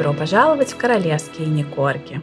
Добро пожаловать в королевские не корги.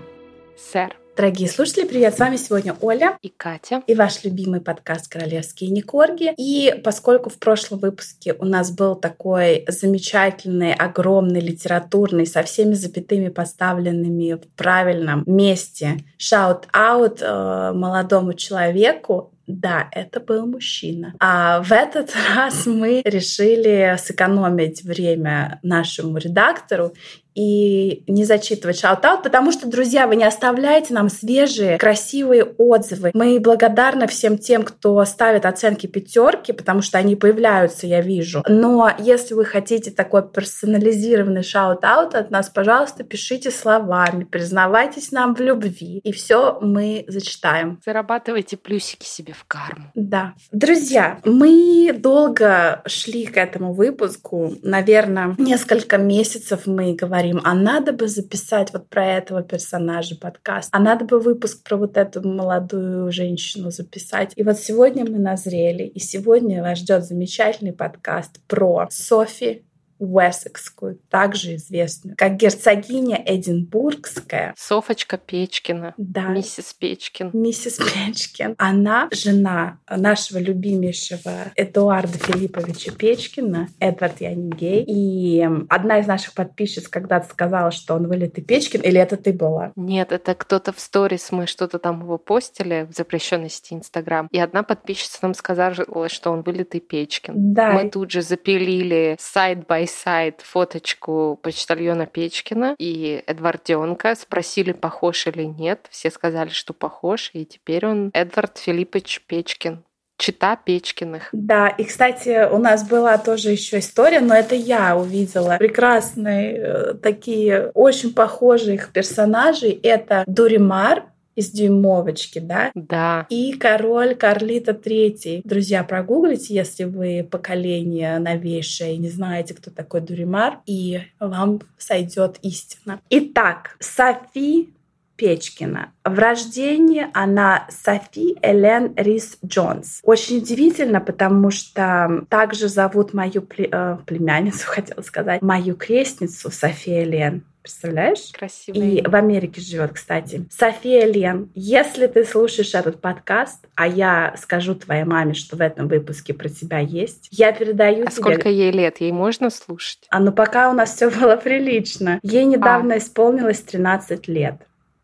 Сэр. Дорогие слушатели, привет! С вами сегодня Оля и Катя. И ваш любимый подкаст «Королевские не корги». И поскольку в прошлом выпуске у нас был такой замечательный, огромный, литературный, со всеми запятыми поставленными в правильном месте shout-out э, молодому человеку, да, это был мужчина. А в этот раз мы решили сэкономить время нашему редактору и не зачитывать shout-out, потому что, друзья, вы не оставляете нам свежие, красивые отзывы. Мы благодарны всем тем, кто ставит оценки пятерки, потому что они появляются, я вижу. Но если вы хотите такой персонализированный shout-out от нас, пожалуйста, пишите словами, признавайтесь нам в любви, и все мы зачитаем. Зарабатывайте плюсики себе в карму. Да. Друзья, мы долго шли к этому выпуску. Наверное, несколько месяцев мы говорим говорим, а надо бы записать вот про этого персонажа подкаст, а надо бы выпуск про вот эту молодую женщину записать. И вот сегодня мы назрели, и сегодня вас ждет замечательный подкаст про Софи Уэссекскую, также известную как герцогиня Эдинбургская. Софочка Печкина. Да. Миссис Печкин. Миссис Печкин. Она жена нашего любимейшего Эдуарда Филипповича Печкина. Эдвард я не гей. И одна из наших подписчиц когда-то сказала, что он вылитый Печкин. Или это ты была? Нет, это кто-то в сторис, мы что-то там его постили в запрещенной сети Инстаграм. И одна подписчица нам сказала, что он вылитый Печкин. Да. Мы тут же запилили сайт by сайт фоточку почтальона Печкина и Эдварденка. Спросили, похож или нет. Все сказали, что похож. И теперь он Эдвард Филиппович Печкин. Чита Печкиных. Да, и, кстати, у нас была тоже еще история, но это я увидела прекрасные э, такие очень похожие персонажей. Это Дуримар, из дюймовочки, да? Да. И король Карлита Третий. Друзья, прогуглите, если вы поколение новейшее и не знаете, кто такой Дуримар, и вам сойдет истина. Итак, Софи Печкина. В рождении она Софи Элен Рис Джонс. Очень удивительно, потому что также зовут мою э, племянницу, хотела сказать, мою крестницу Софи Элен. Представляешь? Красиво. И в Америке живет, кстати. София Лен, если ты слушаешь этот подкаст, а я скажу твоей маме, что в этом выпуске про тебя есть, я передаю а тебе... сколько ей лет? Ей можно слушать? А ну пока у нас все было прилично. Ей недавно а. исполнилось 13 лет.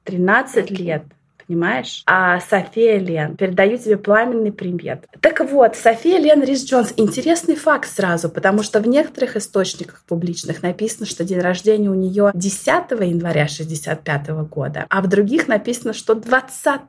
13 okay. лет понимаешь? А София Лен, передаю тебе пламенный привет. Так вот, София Лен Рис Джонс. Интересный факт сразу, потому что в некоторых источниках публичных написано, что день рождения у нее 10 января 65 года, а в других написано, что 20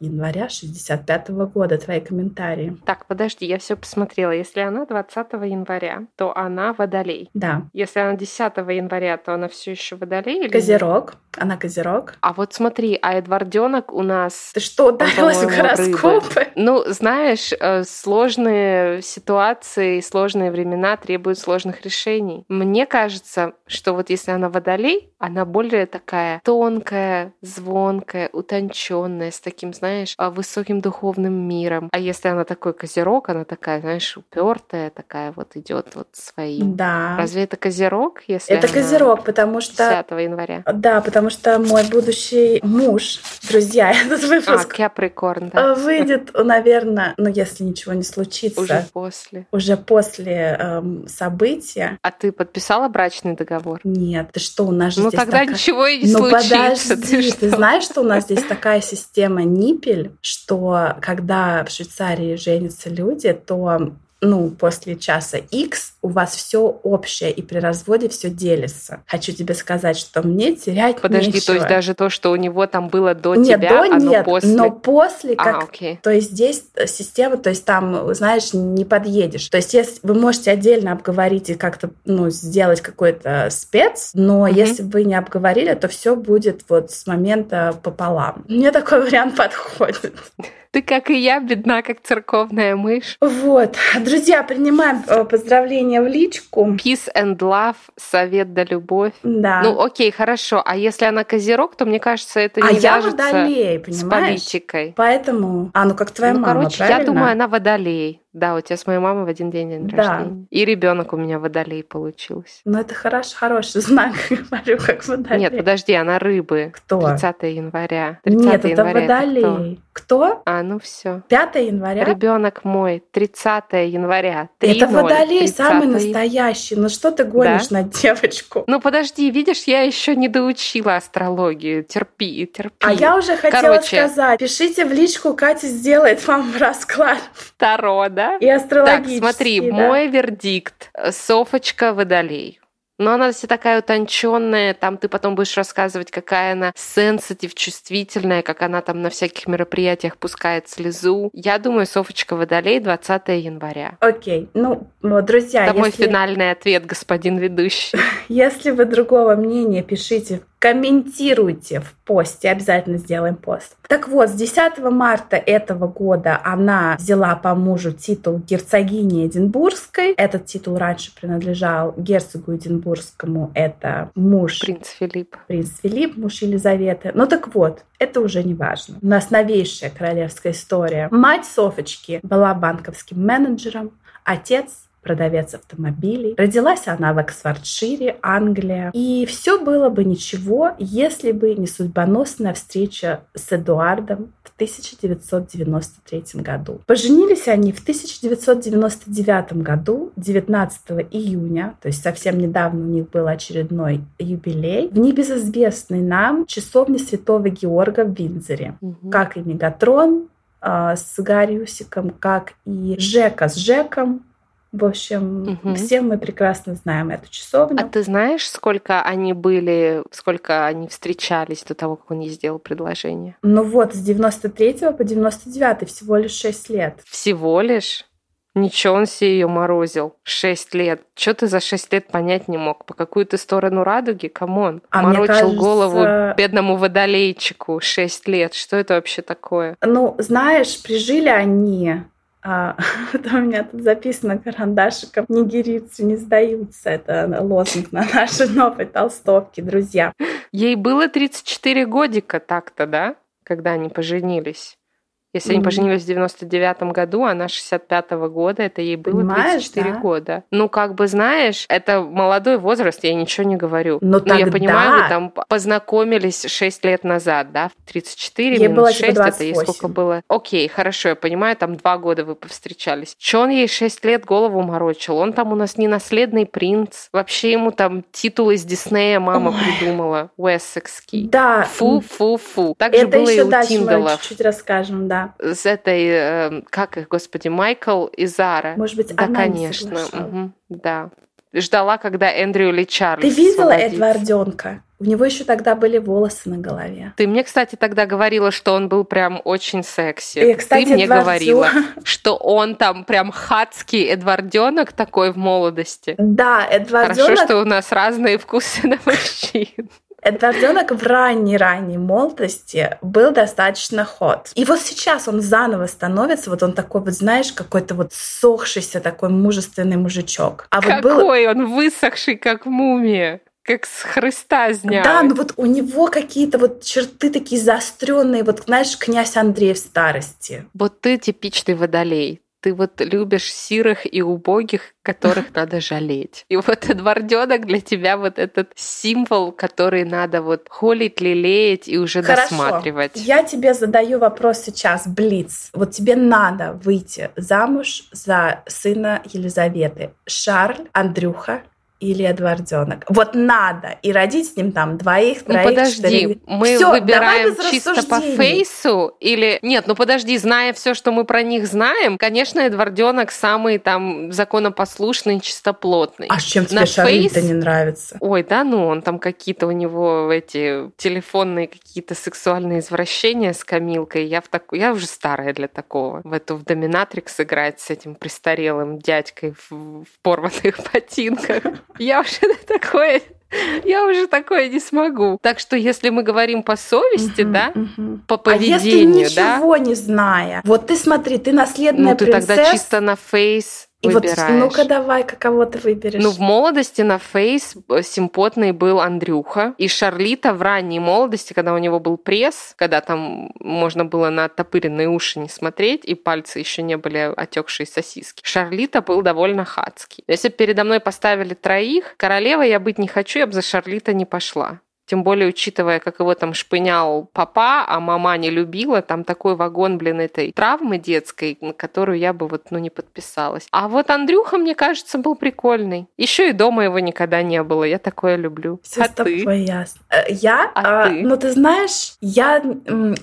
января 65 года. Твои комментарии. Так, подожди, я все посмотрела. Если она 20 января, то она водолей. Да. Если она 10 января, то она все еще водолей или Козерог. Она козерог. А вот смотри, а Эдварденок у нас... Ты что, ударилась в гороскопы? Ну, знаешь, э, сложные ситуации, сложные времена требуют сложных решений. Мне кажется, что вот если она водолей, она более такая тонкая, звонкая, утонченная, с таким, знаешь, а, высоким духовным миром. А если она такой козерог, она такая, знаешь, упертая, такая вот идет вот своим. Да. Разве это козерог, если Это козерог, потому что... 10 января. Да, потому что мой будущий муж, друзья, этот выпуск. А, Каприкорн, да. Э, выйдет, наверное, ну, если ничего не случится. Уже после. Уже после эм, события. А ты подписала брачный договор? Нет. Ты что, у нас же Ну, здесь тогда такая... ничего и не ну, случится. подожди, ты, ты знаешь, что у нас здесь такая система ниппель, что когда в Швейцарии женятся люди, то ну, после часа X у вас все общее, и при разводе все делится. Хочу тебе сказать, что мне терять Подожди, нечего. то есть даже то, что у него там было до нет, тебя, до оно нет, после? но после А, как... окей. То есть здесь система, то есть там, знаешь, не подъедешь. То есть если вы можете отдельно обговорить и как-то, ну, сделать какой-то спец, но Мгм. если бы вы не обговорили, то все будет вот с момента пополам. Мне такой вариант подходит. Ты, как и я, бедна, как церковная мышь. Вот. Друзья, принимаем э, поздравления в личку. Peace and love, совет да любовь. Да. Ну, окей, хорошо. А если она козерог, то мне кажется, это а не я вяжется водолей, с понимаешь? политикой. Поэтому... А, ну как твоя ну, мама, короче, я правильно? думаю, она водолей. Да, у тебя с моей мамой в один день день Да. рождения. И ребенок у меня водолей получился. Ну, это хорош, хороший знак, говорю, как водолей. Нет, подожди, она рыбы. Кто? 30 января. 30 Нет, это января кто? водолей. Кто? А, ну все. 5 января? Ребенок мой, 30 января. это 3-0, водолей 30 самый настоящий. Ну что ты гонишь Да? на девочку? Ну подожди, видишь, я еще не доучила астрологию. Терпи, терпи. А я уже хотела Короче. сказать, пишите в личку, Катя сделает вам расклад Таро, да? И Так, астрологический. смотри, да. мой вердикт. Софочка Водолей. Но она вся такая утонченная, там ты потом будешь рассказывать, какая она сенситив, чувствительная, как она там на всяких мероприятиях пускает слезу. Я думаю, Софочка Водолей 20 января. Окей, ну, друзья, Это мой если, финальный ответ, господин ведущий. если вы другого мнения, пишите, комментируйте в посте, обязательно сделаем пост. Так вот, с 10 марта этого года она взяла по мужу титул герцогини Эдинбургской. Этот титул раньше принадлежал герцогу Эдинбургскому, это муж Принц Филипп. принц Филипп, муж Елизаветы. Ну так вот, это уже не важно. У нас новейшая королевская история. Мать Софочки была банковским менеджером, отец продавец автомобилей. Родилась она в Оксфордшире, Англия. И все было бы ничего, если бы не судьбоносная встреча с Эдуардом в 1993 году. Поженились они в 1999 году, 19 июня, то есть совсем недавно у них был очередной юбилей, в небезызвестной нам часовне Святого Георга в Виндзоре. Мгм. Как и Мегатрон а, с Гариусиком, как и Жека с Жеком. В общем, Мгм. все мы прекрасно знаем эту часовню. А ты знаешь, сколько они были, сколько они встречались до того, как он ей сделал предложение? Ну вот, с 93 по 99 всего лишь 6 лет. Всего лишь? Ничего он себе ее морозил. Шесть лет. Что ты за шесть лет понять не мог? По какую ты сторону радуги? Come on. А Морочил кажется- голову бедному водолейчику. Шесть лет. Что это вообще такое? Ну, знаешь, прижили они... а, это у меня тут записано карандашиком. Нигерийцы не сдаются. Это лозунг на нашей новой толстовке, друзья. Ей было 34 годика так-то, да? Когда они поженились. Если они Мгм. поженились в 99 году, она 65 года, это ей было Понимаешь, 34 да? года. Ну, как бы, знаешь, это молодой возраст, я ничего не говорю. Но Ну, я тогда- понимаю, вы там познакомились 6 лет назад, да? В 34 Ей минус было 6, типа это ей 28. сколько было? Окей, хорошо, я понимаю, там 2 года вы повстречались. Че он ей 6 лет голову морочил? Он там у нас не наследный принц. Вообще ему там титул из Диснея мама Ой. придумала. Уэссекский. Да, Фу, фу, фу. Так же это было и у дальше чуть-чуть расскажем, да. С этой, э, как их, господи, Майкл и Зара. Может быть, Да, она не конечно. соглашалась. мгм, да. Ждала, когда Эндрю или Чарльз Ты видела освободится. Эдварденка? У него еще тогда были волосы на голове. Ты мне, кстати, тогда говорила, что он был прям очень секси. И, кстати, Ты мне Эдвардё- говорила, что он там прям хадский Эдварденок такой в молодости. Да, Хорошо, Эдварденок, что у нас разные вкусы на мужчин. Эдварденок в ранней-ранней молодости был достаточно ход. И вот сейчас он заново становится, вот он такой вот, знаешь, какой-то вот сохшийся такой мужественный мужичок. А вот был... Какой он высохший, как мумия. Как с Христа сняли. Да, ну вот у него какие-то вот черты такие заостренные, вот знаешь, князь Андрей в старости. Вот ты типичный водолей. Ты вот любишь сирых и убогих, которых надо жалеть. И вот Эдварденок для тебя вот этот символ, который надо вот холить, лелеять и уже Хорошо. досматривать. Я тебе задаю вопрос сейчас, Блиц. Вот тебе надо выйти замуж за сына Елизаветы. Шарль, Андрюха или Эдварденок. Вот надо. И родить с ним там двоих, Ну троих, подожди, четырех. мы Всё, выбираем чисто по фейсу или нет? Ну подожди, зная все, что мы про них знаем, конечно, Эдварденок самый там законопослушный, чистоплотный. А с чем тебе На Шарль-то фейс- не нравится? Ой, да, ну он там какие-то у него эти телефонные какие-то сексуальные извращения с Камилкой. Я в так... я уже старая для такого. В эту в доминатрикс играть с этим престарелым дядькой в, в порванных ботинках. Я уже такое я уже такое не смогу. Так что, если мы говорим по совести, да, по А если поведению, да, ничего не зная? Вот ты смотри, ты наследная ну ты принцесса. тогда чисто на фейс И выбираешь. вот, ну-ка давай, кого ты выберешь. Ну, в молодости на фейс э, симпотный был Андрюха. И Шарлита в ранней молодости, когда у него был пресс, когда там можно было на оттопыренные уши не смотреть, и пальцы еще не были отекшие сосиски. Шарлита был довольно хацкий. Если бы передо мной поставили троих, королевой я быть не хочу, я бы за Шарлита не пошла. Тем более, учитывая, как его там шпынял папа, а мама не любила, там такой вагон, блин, этой травмы детской, на которую я бы вот, ну, не подписалась. А вот Андрюха, мне кажется, был прикольный. Еще и дома его никогда не было. Я такое люблю. Все а с тобой ты? ясно. Э, я? А, а ты? Ну, ты знаешь, я,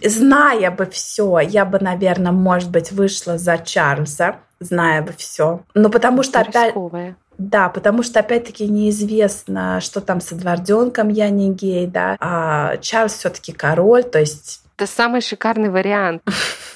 зная бы все, я бы, наверное, может быть, вышла за Чарльза, зная бы все. Ну, потому что опять... Да, потому что, опять-таки, неизвестно, что там с Эдварденком, я не гей, да. А Чарльз все таки король, то есть это самый шикарный вариант.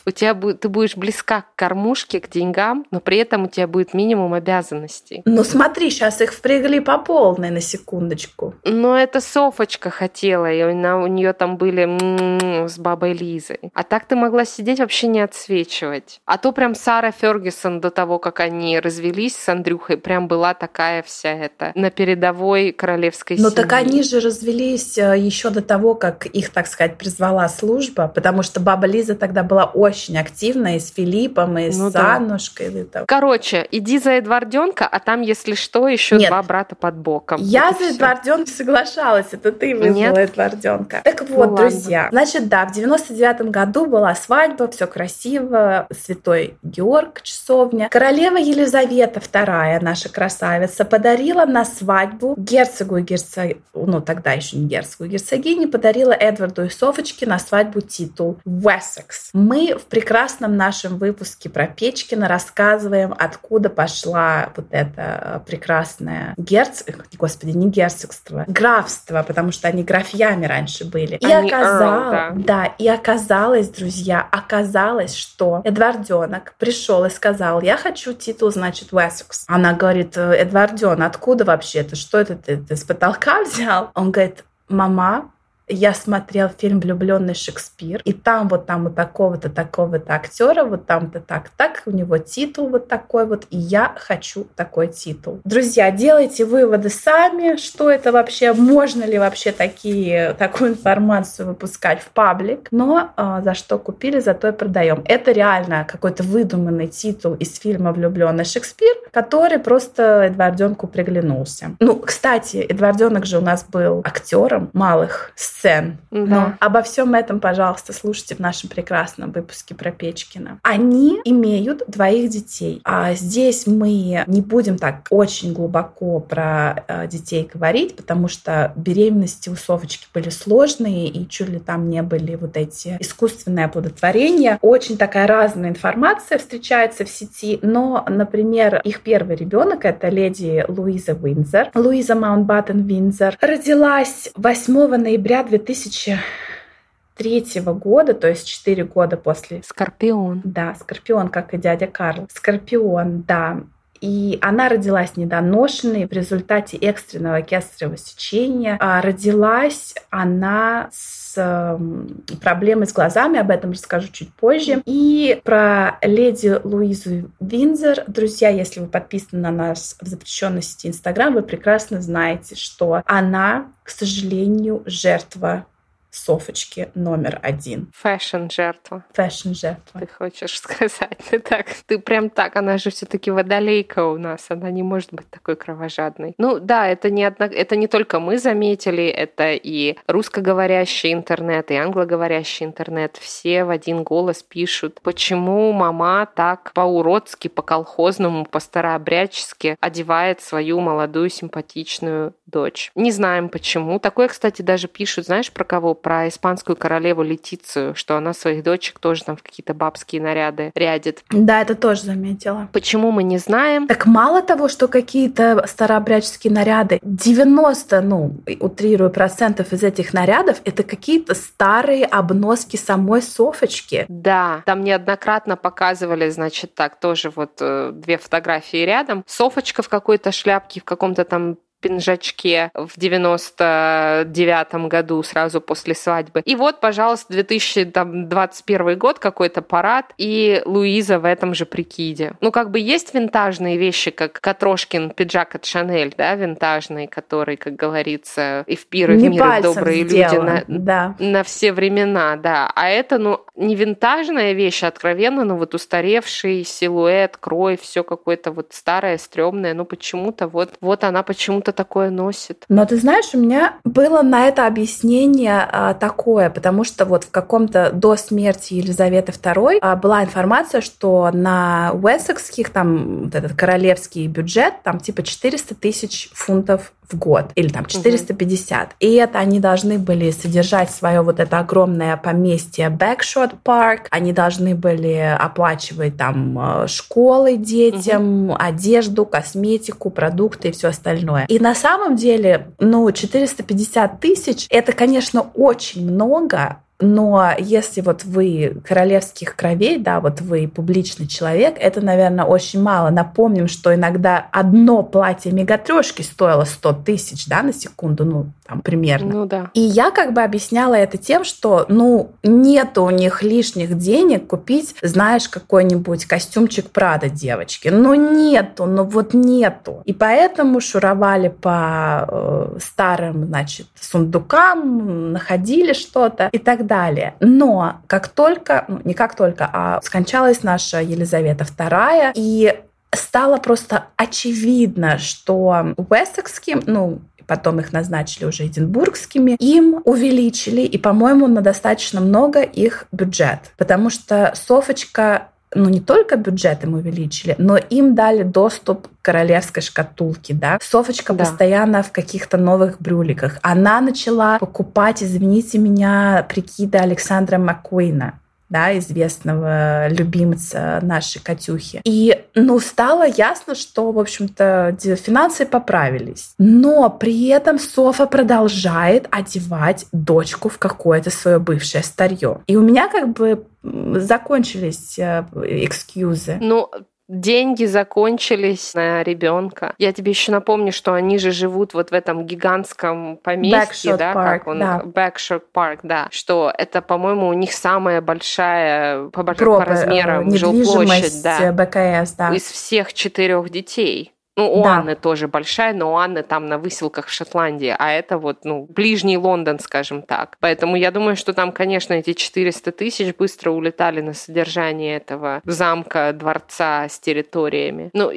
У тебя будет, ты будешь близка к кормушке, к деньгам, но при этом у тебя будет минимум обязанностей. Ну смотри, сейчас их впрягли по полной на секундочку. Но это Софочка хотела, и она, у нее там были м-м, с бабой Лизой. А так ты могла сидеть вообще не отсвечивать. А то прям Сара Фергюсон до того, как они развелись с Андрюхой, прям была такая вся эта на передовой королевской Ну так они же развелись э, еще до того, как их, так сказать, призвала служба дружба, потому что баба Лиза тогда была очень активна и с Филиппом, и ну, с да. Аннушкой. И там. Короче, иди за Эдварденка, а там, если что, еще Нет. два брата под боком. Я за Эдварденка соглашалась, это ты вызвала Нет. Эдварденка. Так ну вот, ну, друзья, ладно. значит, да, в 99 году была свадьба, все красиво, Святой Георг, часовня. Королева Елизавета II, наша красавица, подарила на свадьбу герцогу и герцог... ну тогда еще не герцогу, герцогине, подарила Эдварду и Софочке на свадьбу титул Wessex. Мы в прекрасном нашем выпуске про Печкина рассказываем, откуда пошла вот это прекрасное герцог, господи, не герцогство, графство, потому что они графьями раньше были. И они оказалось, да. да, и оказалось, друзья, оказалось, что Эдварденок пришел и сказал, я хочу титул, значит, Wessex. Она говорит, Эдварден, откуда вообще это? Что это ты, ты с потолка взял? Он говорит, мама, я смотрел фильм «Влюбленный Шекспир», и там вот там у такого-то, такого-то актера, вот там-то так, так, у него титул вот такой вот, и я хочу такой титул. Друзья, делайте выводы сами, что это вообще, можно ли вообще такие, такую информацию выпускать в паблик, но э, за что купили, за то и продаем. Это реально какой-то выдуманный титул из фильма «Влюбленный Шекспир», который просто Эдварденку приглянулся. Ну, кстати, Эдварденок же у нас был актером малых сцен сцен. Да. Но обо всем этом, пожалуйста, слушайте в нашем прекрасном выпуске про Печкина. Они имеют двоих детей. А здесь мы не будем так очень глубоко про э, детей говорить, потому что беременности у Софочки были сложные, и чуть ли там не были вот эти искусственные оплодотворения. Очень такая разная информация встречается в сети, но, например, их первый ребенок это леди Луиза Виндзор. Луиза Маунтбаттен Виндзор родилась 8 ноября 2003 года, то есть 4 года после... Скорпион. Да, Скорпион, как и дядя Карл. Скорпион, да. И она родилась недоношенной в результате экстренного кесарево сечения. А родилась она с эм, проблемой с глазами, об этом расскажу чуть позже. И про леди Луизу Винзер, друзья, если вы подписаны на нас в запрещенной сети Инстаграм, вы прекрасно знаете, что она, к сожалению, жертва Софочки номер один. Фэшн-жертва. Фэшн-жертва. Ты хочешь сказать? Ты так, ты прям так, она же все таки водолейка у нас, она не может быть такой кровожадной. Ну да, это не, одно, это не только мы заметили, это и русскоговорящий интернет, и англоговорящий интернет. Все в один голос пишут, почему мама так по-уродски, по-колхозному, по-старообрядчески одевает свою молодую симпатичную дочь. Не знаем почему. Такое, кстати, даже пишут, знаешь, про кого? Про испанскую королеву Летицию, что она своих дочек тоже там в какие-то бабские наряды рядит. Да, это тоже заметила. Почему мы не знаем? Так мало того, что какие-то старообрядческие наряды, 90, ну, утрирую, процентов из этих нарядов это какие-то старые обноски самой Софочки. Да, там неоднократно показывали, значит, так, тоже вот э, две фотографии рядом. Софочка в какой-то шляпке, в каком-то там пинжачке в 99 году, сразу после свадьбы. И вот, пожалуйста, 2021 год, какой-то парад, и Луиза в этом же прикиде. Ну, как бы есть винтажные вещи, как Катрошкин пиджак от Шанель, да, винтажный, который, как говорится, и в пир, и в мир, и добрые люди на, да. на все времена, да. А это, ну, не винтажная вещь, а откровенно, ну, вот устаревший силуэт, крой, все какое-то вот старое, стрёмное, ну, почему-то вот, вот она почему-то такое носит. Но ты знаешь, у меня было на это объяснение а, такое, потому что вот в каком-то до смерти Елизаветы II а, была информация, что на Уэссекских, там, вот этот королевский бюджет, там типа 400 тысяч фунтов в год или там 450. Угу. И это они должны были содержать свое вот это огромное поместье Backshot Park. Они должны были оплачивать там э, школы детям, угу. одежду, косметику, продукты и все остальное. И на самом деле, ну, 450 тысяч, это, конечно, очень много, но если вот вы королевских кровей, да, вот вы публичный человек, это, наверное, очень мало. Напомним, что иногда одно платье мегатрешки стоило 100 тысяч, да, на секунду, ну, там, примерно. Ну, да. И я как бы объясняла это тем, что, ну, нет у них лишних денег купить, знаешь, какой-нибудь костюмчик Прада девочки. Ну, нету, ну вот нету. И поэтому шуровали по э, старым, значит, сундукам, находили что-то и так далее. Но как только, ну, не как только, а скончалась наша Елизавета II, и стало просто очевидно, что Уэссекским, ну, потом их назначили уже эдинбургскими, им увеличили, и, по-моему, на достаточно много их бюджет. Потому что Софочка ну, не только бюджет им увеличили, но им дали доступ к королевской шкатулке, да. Софочка да. постоянно в каких-то новых брюликах. Она начала покупать, извините меня, прикиды Александра Маккуина да, известного любимца нашей Катюхи. И, ну, стало ясно, что, в общем-то, финансы поправились. Но при этом Софа продолжает одевать дочку в какое-то свое бывшее старье. И у меня как бы закончились э, экскьюзы. Ну, деньги закончились на ребенка. Я тебе еще напомню, что они же живут вот в этом гигантском поместье, да, Park, как он, да. Backshot Park, да, что это, по-моему, у них самая большая по, Проб, по размерам э, жилплощадь, да, БКС, да, из всех четырех детей. Ну, у да. Анны тоже большая, но у Анны там на выселках в Шотландии, а это вот, ну, ближний Лондон, скажем так. Поэтому я думаю, что там, конечно, эти 400 тысяч быстро улетали на содержание этого замка, дворца с территориями. Ну,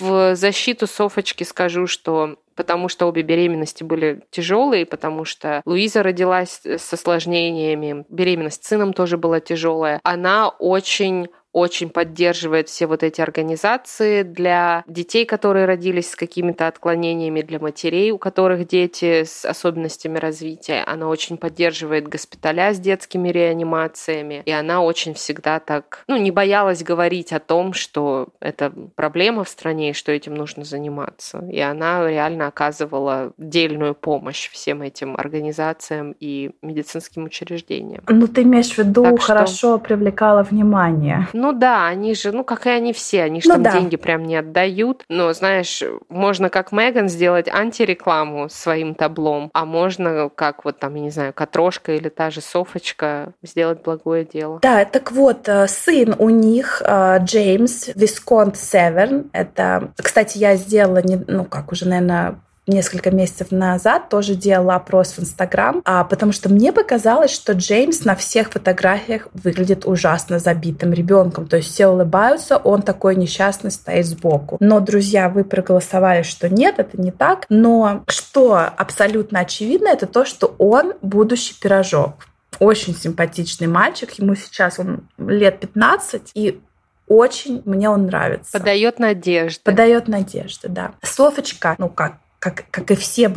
в защиту Софочки скажу, что потому что обе беременности были тяжелые, потому что Луиза родилась с осложнениями, беременность с сыном тоже была тяжелая. Она очень очень поддерживает все вот эти организации для детей, которые родились с какими-то отклонениями, для матерей, у которых дети с особенностями развития. Она очень поддерживает госпиталя с детскими реанимациями, и она очень всегда так, ну, не боялась говорить о том, что это проблема в стране и что этим нужно заниматься. И она реально оказывала дельную помощь всем этим организациям и медицинским учреждениям. Ну, ты имеешь в виду, так хорошо что... привлекала внимание. Ну да, они же, ну как и они все, они же ну, там да. деньги прям не отдают. Но знаешь, можно как Меган сделать антирекламу своим таблом, а можно как вот там, я не знаю, Катрошка или та же Софочка сделать благое дело. Да, так вот, э, сын у них, э, Джеймс Висконт Северн, это, кстати, я сделала, не, ну как, уже, наверное, несколько месяцев назад тоже делала опрос в Инстаграм, а, потому что мне показалось, что Джеймс на всех фотографиях выглядит ужасно забитым ребенком. То есть все улыбаются, он такой несчастный стоит сбоку. Но, друзья, вы проголосовали, что нет, это не так. Но что абсолютно очевидно, это то, что он будущий пирожок. Очень симпатичный мальчик, ему сейчас он лет 15, и очень мне он нравится. Подает надежды. Подает надежды, да. Софочка, ну как, как, как и все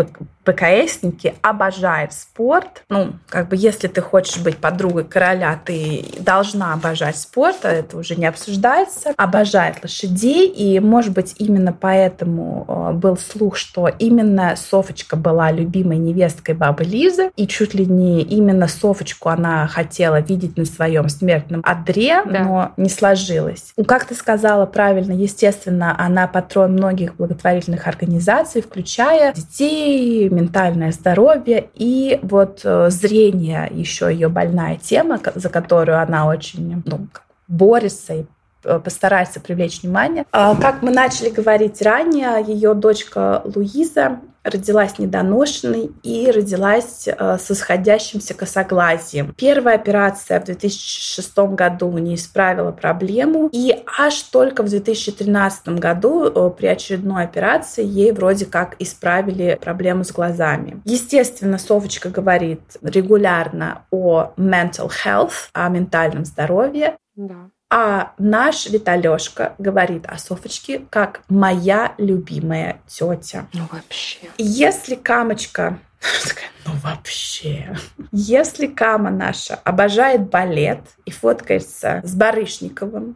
бы БКСники обожает спорт. Ну, как бы, если ты хочешь быть подругой короля, ты должна обожать спорт, а это уже не обсуждается. Обожает лошадей, и, может быть, именно поэтому э, был слух, что именно Софочка была любимой невесткой бабы Лизы, и чуть ли не именно Софочку она хотела видеть на своем смертном одре, да. но не сложилось. Ну, как ты сказала правильно, естественно, она патрон многих благотворительных организаций, включая детей, ментальное здоровье и вот э, зрение еще ее больная тема, за которую она очень ну, борется и э, постарается привлечь внимание. А, как мы начали говорить ранее, ее дочка Луиза родилась недоношенной и родилась э, с исходящимся косоглазием. Первая операция в 2006 году не исправила проблему, и аж только в 2013 году э, при очередной операции ей вроде как исправили проблему с глазами. Естественно, Совочка говорит регулярно о mental health, о ментальном здоровье. Да. А наш Виталешка говорит о Софочке как моя любимая тетя. Ну вообще. Если Камочка ну вообще. Если Кама наша обожает балет и фоткается с Барышниковым,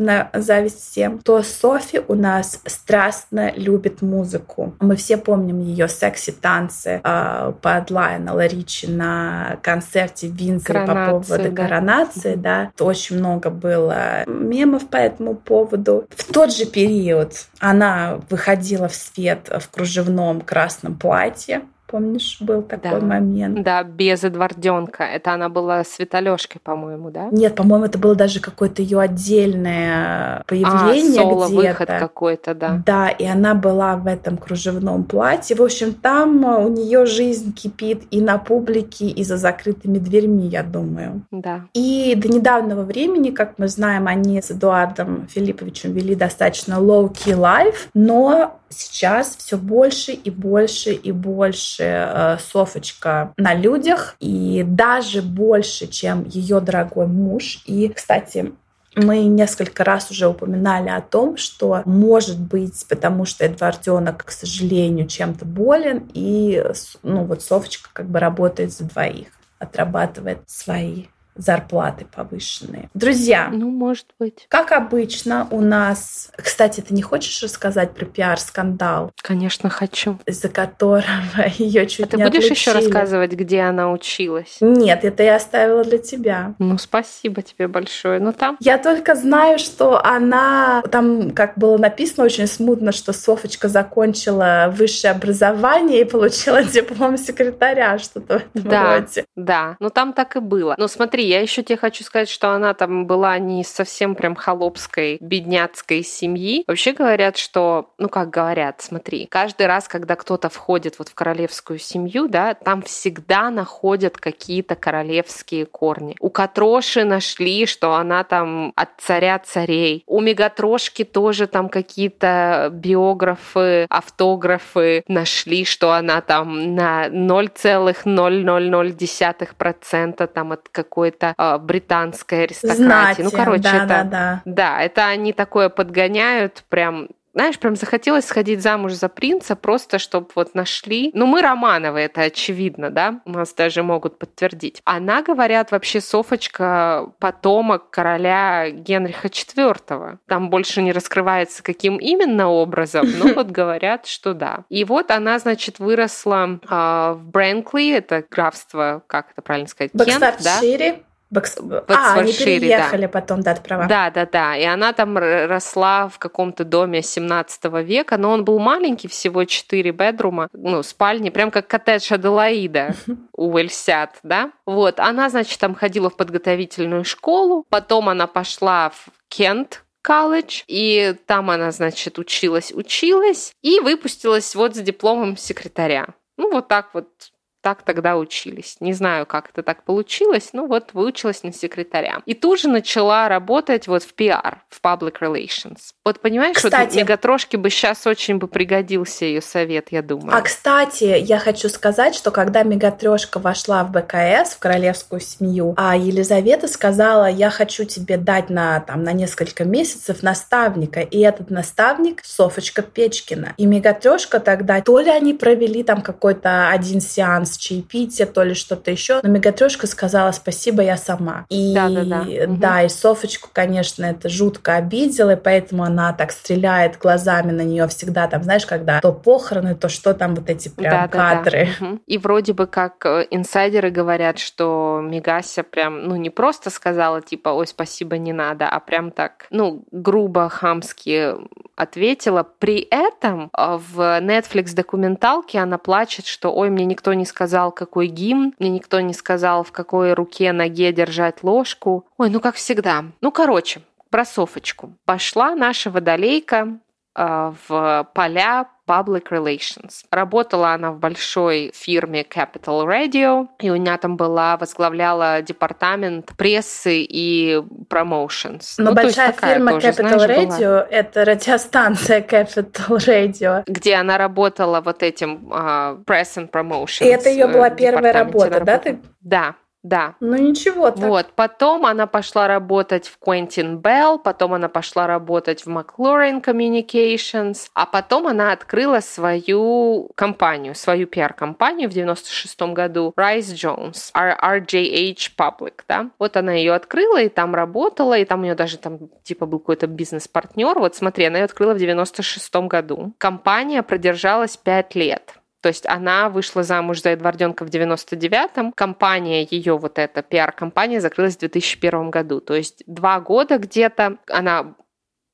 на зависть всем, то Софи у нас страстно любит музыку. Мы все помним ее секси-танцы э, под Лайонела Ричи на концерте в Винзоре по поводу да. коронации. Да. Очень много было мемов по этому поводу. В тот же период она выходила в свет в кружевном красном платье Помнишь, был такой да. момент? Да, без Эдварденка. Это она была с Виталешкой, по-моему, да? Нет, по-моему, это было даже какое-то ее отдельное появление. А, соло выход какой-то, да. Да, и она была в этом кружевном платье. В общем, там у нее жизнь кипит и на публике, и за закрытыми дверьми, я думаю. Да. И до недавнего времени, как мы знаем, они с Эдуардом Филипповичем вели достаточно low-key life, но сейчас все больше и больше и больше э, Софочка на людях, и даже больше, чем ее дорогой муж. И, кстати, мы несколько раз уже упоминали о том, что может быть, потому что Эдварденок, к сожалению, чем-то болен, и ну вот Софочка как бы работает за двоих, отрабатывает свои зарплаты повышенные. Друзья, ну, может быть. Как обычно у нас... Кстати, ты не хочешь рассказать про пиар-скандал? Конечно, хочу. Из-за которого ее чуть а не ты будешь отлучили. еще рассказывать, где она училась? Нет, это я оставила для тебя. Ну, спасибо тебе большое. Ну, там... Я только знаю, что она... Там, как было написано очень смутно, что Софочка закончила высшее образование и получила диплом секретаря, что-то в этом да, роде. Да, ну там так и было. Но смотри, я еще тебе хочу сказать, что она там была не совсем прям холопской, бедняцкой семьи. Вообще говорят, что, ну как говорят, смотри, каждый раз, когда кто-то входит вот в королевскую семью, да, там всегда находят какие-то королевские корни. У Катроши нашли, что она там от царя царей. У Мегатрошки тоже там какие-то биографы, автографы нашли, что она там на 0,0001% там от какой-то какой-то э, британской аристократии. Знати, ну, короче, да, это, да, да. да, это они такое подгоняют прям знаешь, прям захотелось сходить замуж за принца, просто чтобы вот нашли. Ну, мы Романовы, это очевидно, да? У нас даже могут подтвердить. Она, говорят, вообще Софочка потомок короля Генриха IV. Там больше не раскрывается, каким именно образом, но вот говорят, что да. И вот она, значит, выросла э, в Брэнкли, это графство, как это правильно сказать, Кент, да? Бокс... А, они переехали да. потом, да, права. Да, да, да. И она там росла в каком-то доме 17 века, но он был маленький, всего 4 бедрума, ну, спальни, прям как коттедж Аделаида у Эльсят, да. Вот, она, значит, там ходила в подготовительную школу, потом она пошла в Кент, колледж, и там она, значит, училась, училась, и выпустилась вот с дипломом секретаря. Ну, вот так вот так тогда учились. Не знаю, как это так получилось, но вот выучилась на секретаря. И тут же начала работать вот в PR, в Public Relations. Вот понимаешь, кстати, вот Мегатрошке бы сейчас очень бы пригодился ее совет, я думаю. А кстати, я хочу сказать, что когда Мегатрешка вошла в БКС, в королевскую семью, а Елизавета сказала, я хочу тебе дать на, там, на несколько месяцев наставника. И этот наставник Софочка Печкина. И Мегатрешка тогда, то ли они провели там какой-то один сеанс с чаепития, то ли что-то еще. Но Мегатрешка сказала спасибо, я сама. И да, да, да. да, и Софочку, конечно, это жутко обидело, и поэтому она так стреляет глазами на нее всегда, там, знаешь, когда то похороны, то что там вот эти прям да, кадры. Да, да. И вроде бы как э, инсайдеры говорят, что Мегася прям, ну, не просто сказала, типа, ой, спасибо, не надо, а прям так, ну, грубо, хамски ответила. При этом э, в Netflix документалке она плачет, что, ой, мне никто не сказал, сказал, какой гимн, мне никто не сказал, в какой руке, ноге держать ложку. Ой, ну как всегда. Ну, короче, про Софочку. Пошла наша водолейка в поля Public Relations. Работала она в большой фирме Capital Radio, и у меня там была, возглавляла департамент прессы и promotions. Но ну, большая фирма тоже, Capital знаешь, Radio была. — это радиостанция Capital Radio. Где она работала вот этим uh, press and promotions. И это ее была первая работа, да? Ты? Да, да. Ну ничего так. Вот, потом она пошла работать в Quentin Bell, потом она пошла работать в McLaurin Communications, а потом она открыла свою компанию, свою пиар-компанию в 96 году, Rice Jones, RJH Public, да. Вот она ее открыла и там работала, и там у нее даже там типа был какой-то бизнес-партнер. Вот смотри, она ее открыла в 96 году. Компания продержалась 5 лет. То есть она вышла замуж за Эдварденко в 99-м. Компания ее, вот эта пиар-компания, закрылась в 2001 году. То есть два года где-то она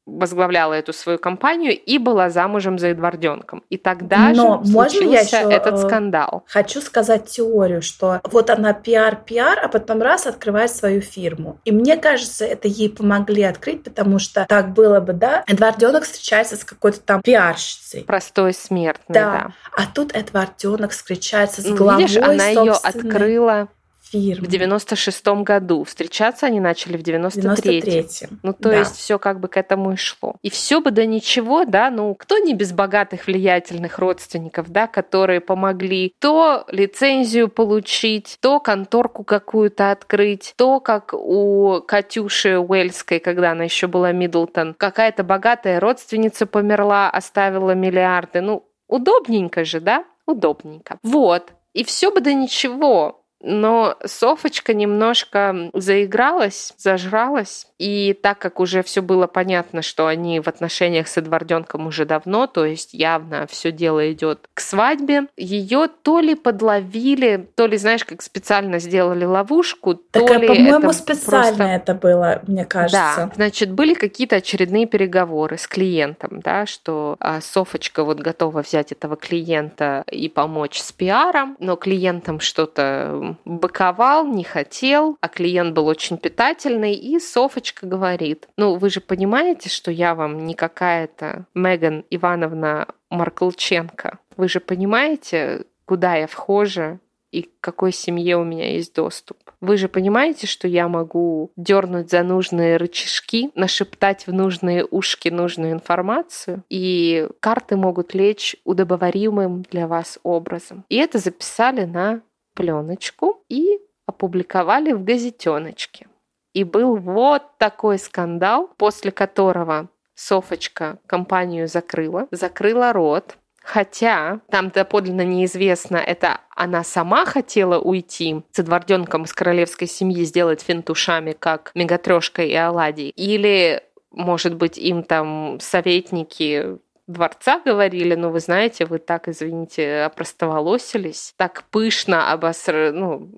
возглавляла эту свою компанию и была замужем за Эдварденком. И тогда Но же можно я еще этот э, скандал. Хочу сказать теорию, что вот она пиар-пиар, а потом раз открывает свою фирму. И мне кажется, это ей помогли открыть, потому что так было бы, да, Эдварденок встречается с какой-то там пиарщицей. Простой смертный, да. да. А тут Эдварденок встречается с главой Видишь, она ее открыла фирмы. В 96-м году. Встречаться они начали в 93-м. Ну, то да. есть все как бы к этому и шло. И все бы до ничего, да, ну, кто не без богатых, влиятельных родственников, да, которые помогли то лицензию получить, то конторку какую-то открыть, то, как у Катюши Уэльской, когда она еще была Миддлтон, какая-то богатая родственница померла, оставила миллиарды. Ну, удобненько же, да? Удобненько. Вот. И все бы до ничего. Но Софочка немножко заигралась, зажралась. И так как уже все было понятно, что они в отношениях с Эдварденком уже давно, то есть явно все дело идет к свадьбе, ее то ли подловили, то ли, знаешь, как специально сделали ловушку, так, то а, ли по-моему, специально просто... это было, мне кажется. Да, значит, были какие-то очередные переговоры с клиентом, да, что а, Софочка вот готова взять этого клиента и помочь с пиаром, но клиентам что-то быковал, не хотел, а клиент был очень питательный, и Софочка говорит, ну, вы же понимаете, что я вам не какая-то Меган Ивановна Марклченко. Вы же понимаете, куда я вхожа и к какой семье у меня есть доступ. Вы же понимаете, что я могу дернуть за нужные рычажки, нашептать в нужные ушки нужную информацию, и карты могут лечь удобоваримым для вас образом. И это записали на пленочку и опубликовали в газетеночке. И был вот такой скандал, после которого Софочка компанию закрыла, закрыла рот, Хотя там доподлинно неизвестно, это она сама хотела уйти с Эдварденком из королевской семьи, сделать финтушами, как Мегатрешка и Аладий, или может быть, им там советники дворца говорили, ну, вы знаете, вы так, извините, опростоволосились, так пышно обоср... ну,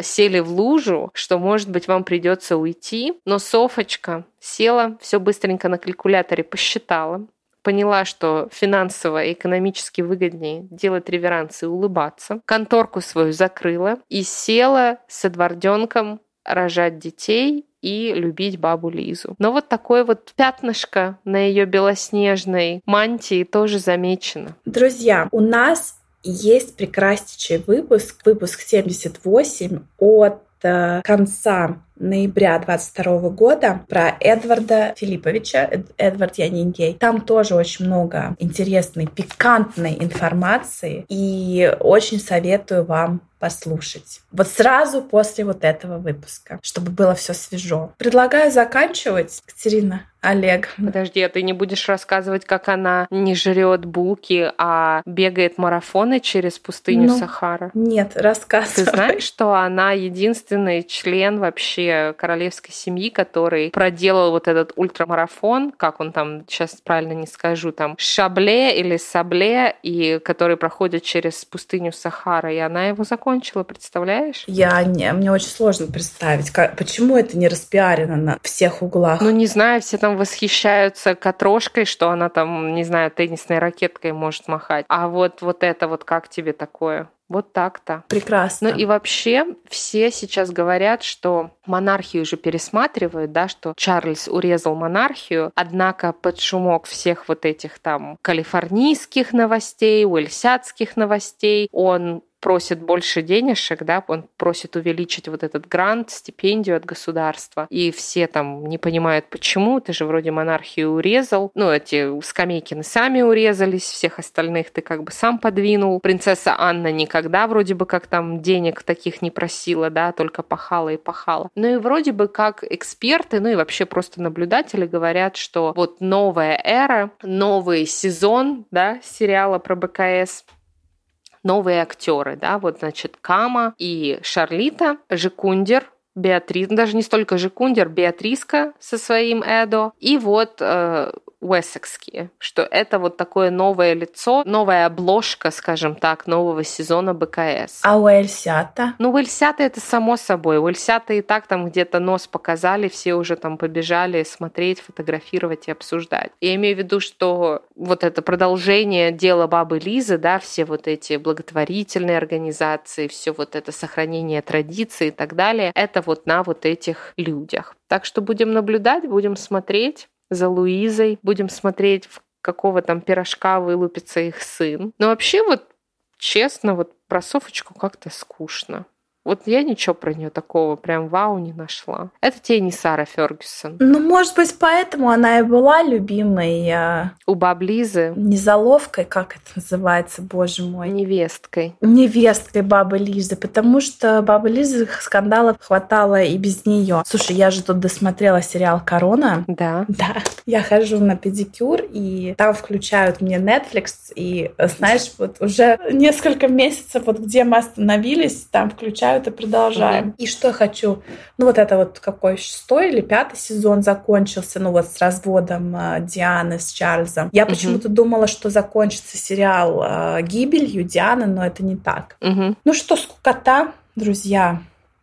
сели в лужу, что, может быть, вам придется уйти. Но Софочка села, все быстренько на калькуляторе посчитала, поняла, что финансово и экономически выгоднее делать реверансы и улыбаться. Конторку свою закрыла и села с Эдварденком рожать детей и любить бабу Лизу. Но вот такое вот пятнышко на ее белоснежной мантии тоже замечено. Друзья, у нас есть прекраснейший выпуск, выпуск 78 от э, конца ноября 22 года про Эдварда Филипповича, Эдвард Янингей. Там тоже очень много интересной, пикантной информации, и очень советую вам послушать. Вот сразу после вот этого выпуска, чтобы было все свежо. Предлагаю заканчивать, Катерина. Олег. Подожди, а ты не будешь рассказывать, как она не жрет булки, а бегает марафоны через пустыню ну, Сахара? Нет, рассказывай. Ты знаешь, что она единственный член вообще королевской семьи, который проделал вот этот ультрамарафон, как он там, сейчас правильно не скажу, там Шабле или Сабле, и который проходит через пустыню Сахара, и она его закончила, представляешь? Я не, мне очень сложно представить, как, почему это не распиарено на всех углах. Ну, не знаю, все там там восхищаются катрошкой, что она там, не знаю, теннисной ракеткой может махать. А вот, вот это вот как тебе такое? Вот так-то. Прекрасно. Ну и вообще все сейчас говорят, что монархию уже пересматривают, да, что Чарльз урезал монархию, однако под шумок всех вот этих там калифорнийских новостей, уэльсятских новостей он просит больше денежек, да, он просит увеличить вот этот грант, стипендию от государства, и все там не понимают, почему, ты же вроде монархию урезал, ну, эти скамейки сами урезались, всех остальных ты как бы сам подвинул, принцесса Анна никогда вроде бы как там денег таких не просила, да, только пахала и пахала. Ну и вроде бы как эксперты, ну и вообще просто наблюдатели говорят, что вот новая эра, новый сезон, да, сериала про БКС, новые актеры, да, вот, значит, Кама и Шарлита, Жекундер, Беатрис, даже не столько Жекундер, Беатриска со своим Эдо, и вот э, уэссекские, что это вот такое новое лицо, новая обложка, скажем так, нового сезона БКС. А Уэльсята? Ну, Уэльсята это само собой. Уэльсята и так там где-то нос показали, все уже там побежали смотреть, фотографировать и обсуждать. Я имею в виду, что вот это продолжение дела бабы Лизы, да, все вот эти благотворительные организации, все вот это сохранение традиций и так далее, это вот на вот этих людях. Так что будем наблюдать, будем смотреть за Луизой, будем смотреть, в какого там пирожка вылупится их сын. Но вообще вот честно, вот про Софочку как-то скучно. Вот я ничего про нее такого прям вау не нашла. Это тебе не Сара Фергюсон. Ну, может быть, поэтому она и была любимой. А... У баблизы. Не заловкой, как это называется, боже мой. Невесткой. Невесткой бабы Лизы, потому что бабы Лизы скандалов хватало и без нее. Слушай, я же тут досмотрела сериал «Корона». Да. Да. Я хожу на педикюр, и там включают мне Netflix, и, знаешь, вот уже несколько месяцев, вот где мы остановились, там включают включают и продолжаем. Mm-hmm. И что я хочу? Ну, вот это вот какой шестой или пятый сезон закончился, ну, вот с разводом э, Дианы с Чарльзом. Я mm-hmm. почему-то думала, что закончится сериал э, гибелью Дианы, но это не так. Mm-hmm. Ну что, скукота, друзья.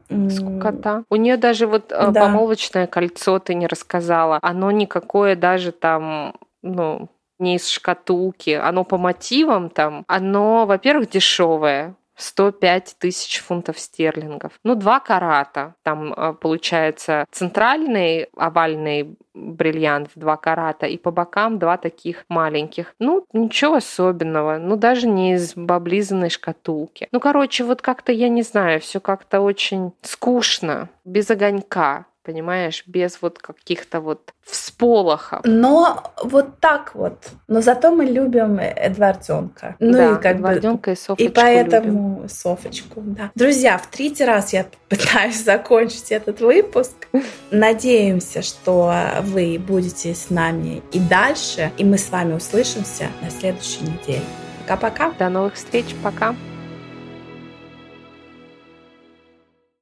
Скукота. У нее даже вот э, да. помолвочное кольцо ты не рассказала. Оно никакое даже там, ну, не из шкатулки, оно по мотивам там, оно, во-первых, дешевое, 105 тысяч фунтов стерлингов. Ну, два карата. Там э, получается центральный овальный бриллиант в два карата и по бокам два таких маленьких. Ну, ничего особенного. Ну, даже не из облизанной шкатулки. Ну, короче, вот как-то, я не знаю, все как-то очень скучно, без огонька понимаешь, без вот каких-то вот всполохов. Но вот так вот. Но зато мы любим Эдварденка. Ну да, и как Эдварденка бы... и Софочку И поэтому любим. Софочку, да. Друзья, в третий раз я пытаюсь закончить этот выпуск. Надеемся, что вы будете с нами и дальше, и мы с вами услышимся на следующей неделе. Пока-пока. До новых встреч. Пока.